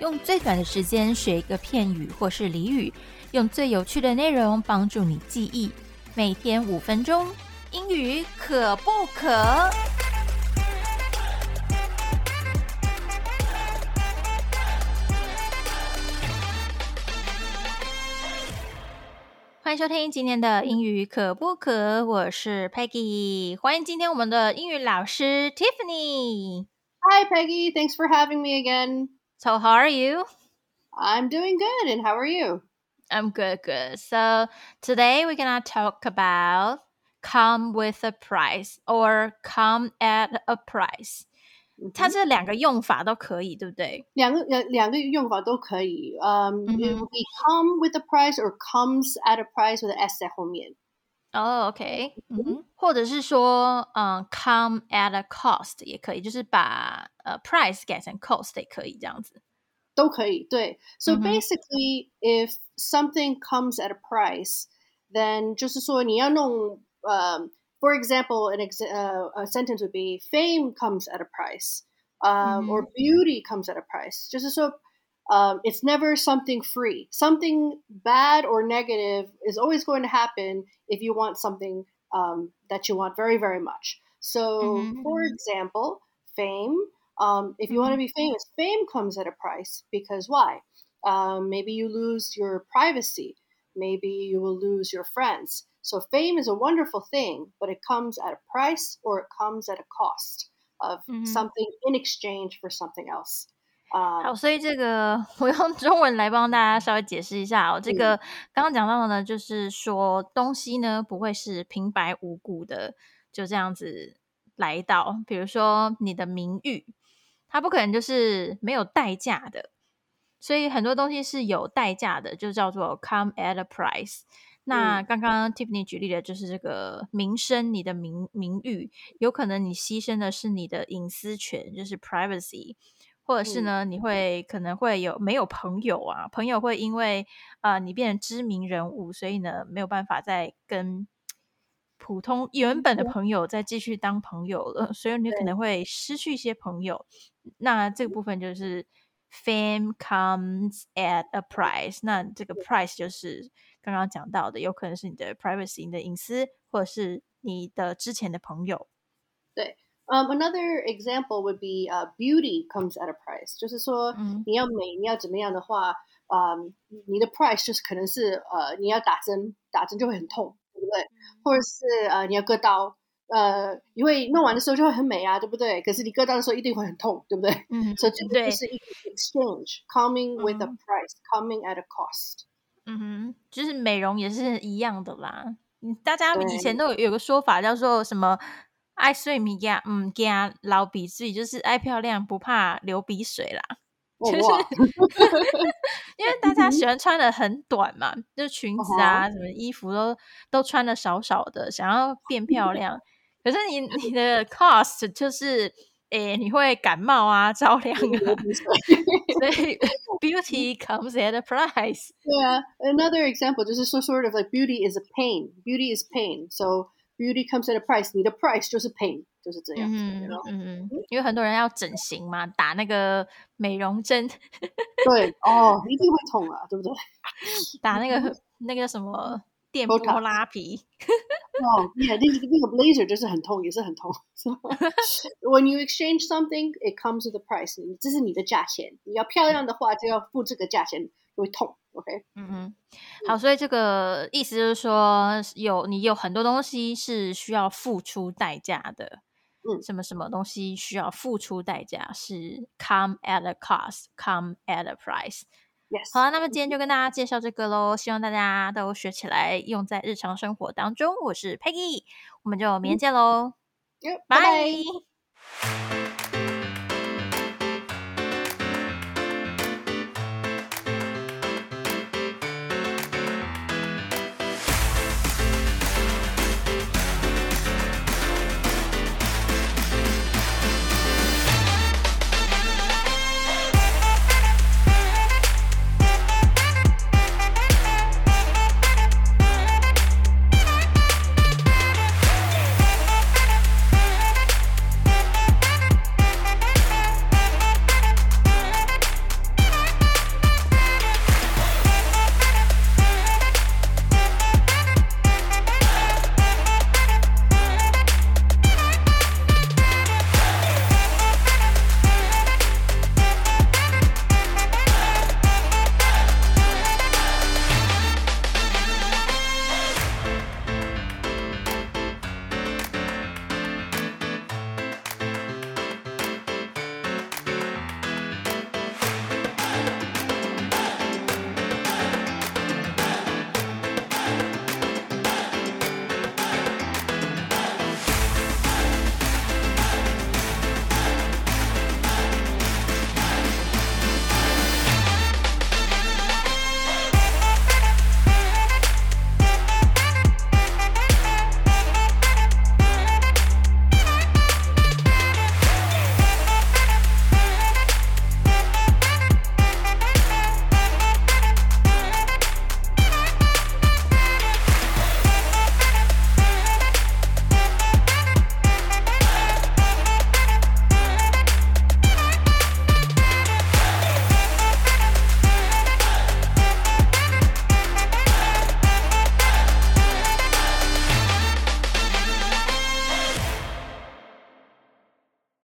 用最短的时间学一个片语或是俚语，用最有趣的内容帮助你记忆。每天五分钟，英语可不可？欢迎收听今天的英语可不可？我是 Peggy，欢迎今天我们的英语老师 Tiffany。 Hi, Peggy. Thanks for having me again. So how are you? I'm doing good, and how are you? I'm good, good. So today we're gonna talk about come with a price or come at a price. 它这两个用法都可以，对不对？两个两两个用法都可以。Um, it 嗯哼 would be come with a price or comes at a price with an s 在后面。哦、o k 嗯哼，或者是说，嗯，come at a cost 也可以，就是把呃 price 改成 cost 也可以这样子。都可以，对。So 嗯哼 basically, if something comes at a price, then 就是说你要弄，um, for example, an ex- uh, a sentence would be fame comes at a price, um, mm-hmm. or beauty comes at a price. Just so um, it's never something free. Something bad or negative is always going to happen if you want something um, that you want very, very much. So, mm-hmm. for mm-hmm. example, fame. Um, if you mm-hmm. want to mm-hmm. be famous, fame comes at a price because why? Um, maybe you lose your privacy. Maybe you will lose your friends So, fame is a wonderful thing, but it comes at a price or it comes at a cost of Mhm. something in exchange for something else. Um, 好，所以这个我用中文来帮大家稍微解释一下哦。这个刚刚讲到的呢，就是说东西呢不会是平白无故的就这样子来到，比如说你的名誉，它不可能就是没有代价的。所以很多东西是有代价的，就叫做 come at a price。 那刚刚 Tiffany 举例的就是这个名声，你的名名誉，有可能你牺牲的是你的隐私权，就是 privacy，或者是呢，你会可能会有没有朋友啊？朋友会因为呃你变成知名人物，所以呢没有办法再跟普通原本的朋友再继续当朋友了，所以你可能会失去一些朋友。那这个部分就是 fame comes at a price。那这个 price 就是刚刚讲到的，有可能是你的 privacy、你的隐私，或者是你的之前的朋友。 Um, another example would be uh, beauty comes at a price，就是说嗯你要美，你要怎么样的话，嗯，你的 price 就是可能是呃你要打针，打针就会很痛，对不对？或者是呃你要割刀， 呃你会弄完的时候就会很美啊，对不对？可是你割刀的时候一定会很痛，对不对？嗯，所以这个对就是一个 exchange coming with a 嗯 price, coming at a cost。嗯哼，就是美容也是一样的啦。嗯，大家以前都有有个说法叫做什么“爱睡米呀，嗯，加老鼻水”，就是爱漂亮不怕流鼻水啦。就是 因为大家喜欢穿的很短嘛，就是裙子啊，什么衣服都都穿的少少的，想要变 漂亮。可是你你的 cost 就是，诶，你会感冒啊、着凉啊，所以 beauty comes at a price。对啊，another example 就是说，sort of like beauty is a pain. Beauty is pain. So beauty comes at a price. 你的 price 就是 pain，就是这样子。嗯嗯，因为很多人要整形嘛，打那个美容针，对哦，一定会痛啊，对不对？打那个那个什么电波拉皮。哦，yeah，那个那个 laser 就是很痛，也是很痛。So, when you exchange something, it comes with a price. 你这是你的价钱，你要漂亮的话就要付这个价钱，就会痛。OK，嗯哼，好，所以这个意思就是说，有你有很多东西是需要付出代价的。嗯什么什么东西需要付出代价是 come at a cost，come at a price。 yes，好啊，那么今天就跟大家介绍这个喽，希望大家都学起来，用在日常生活当中。我是 Peggy，我们就明天见喽拜拜。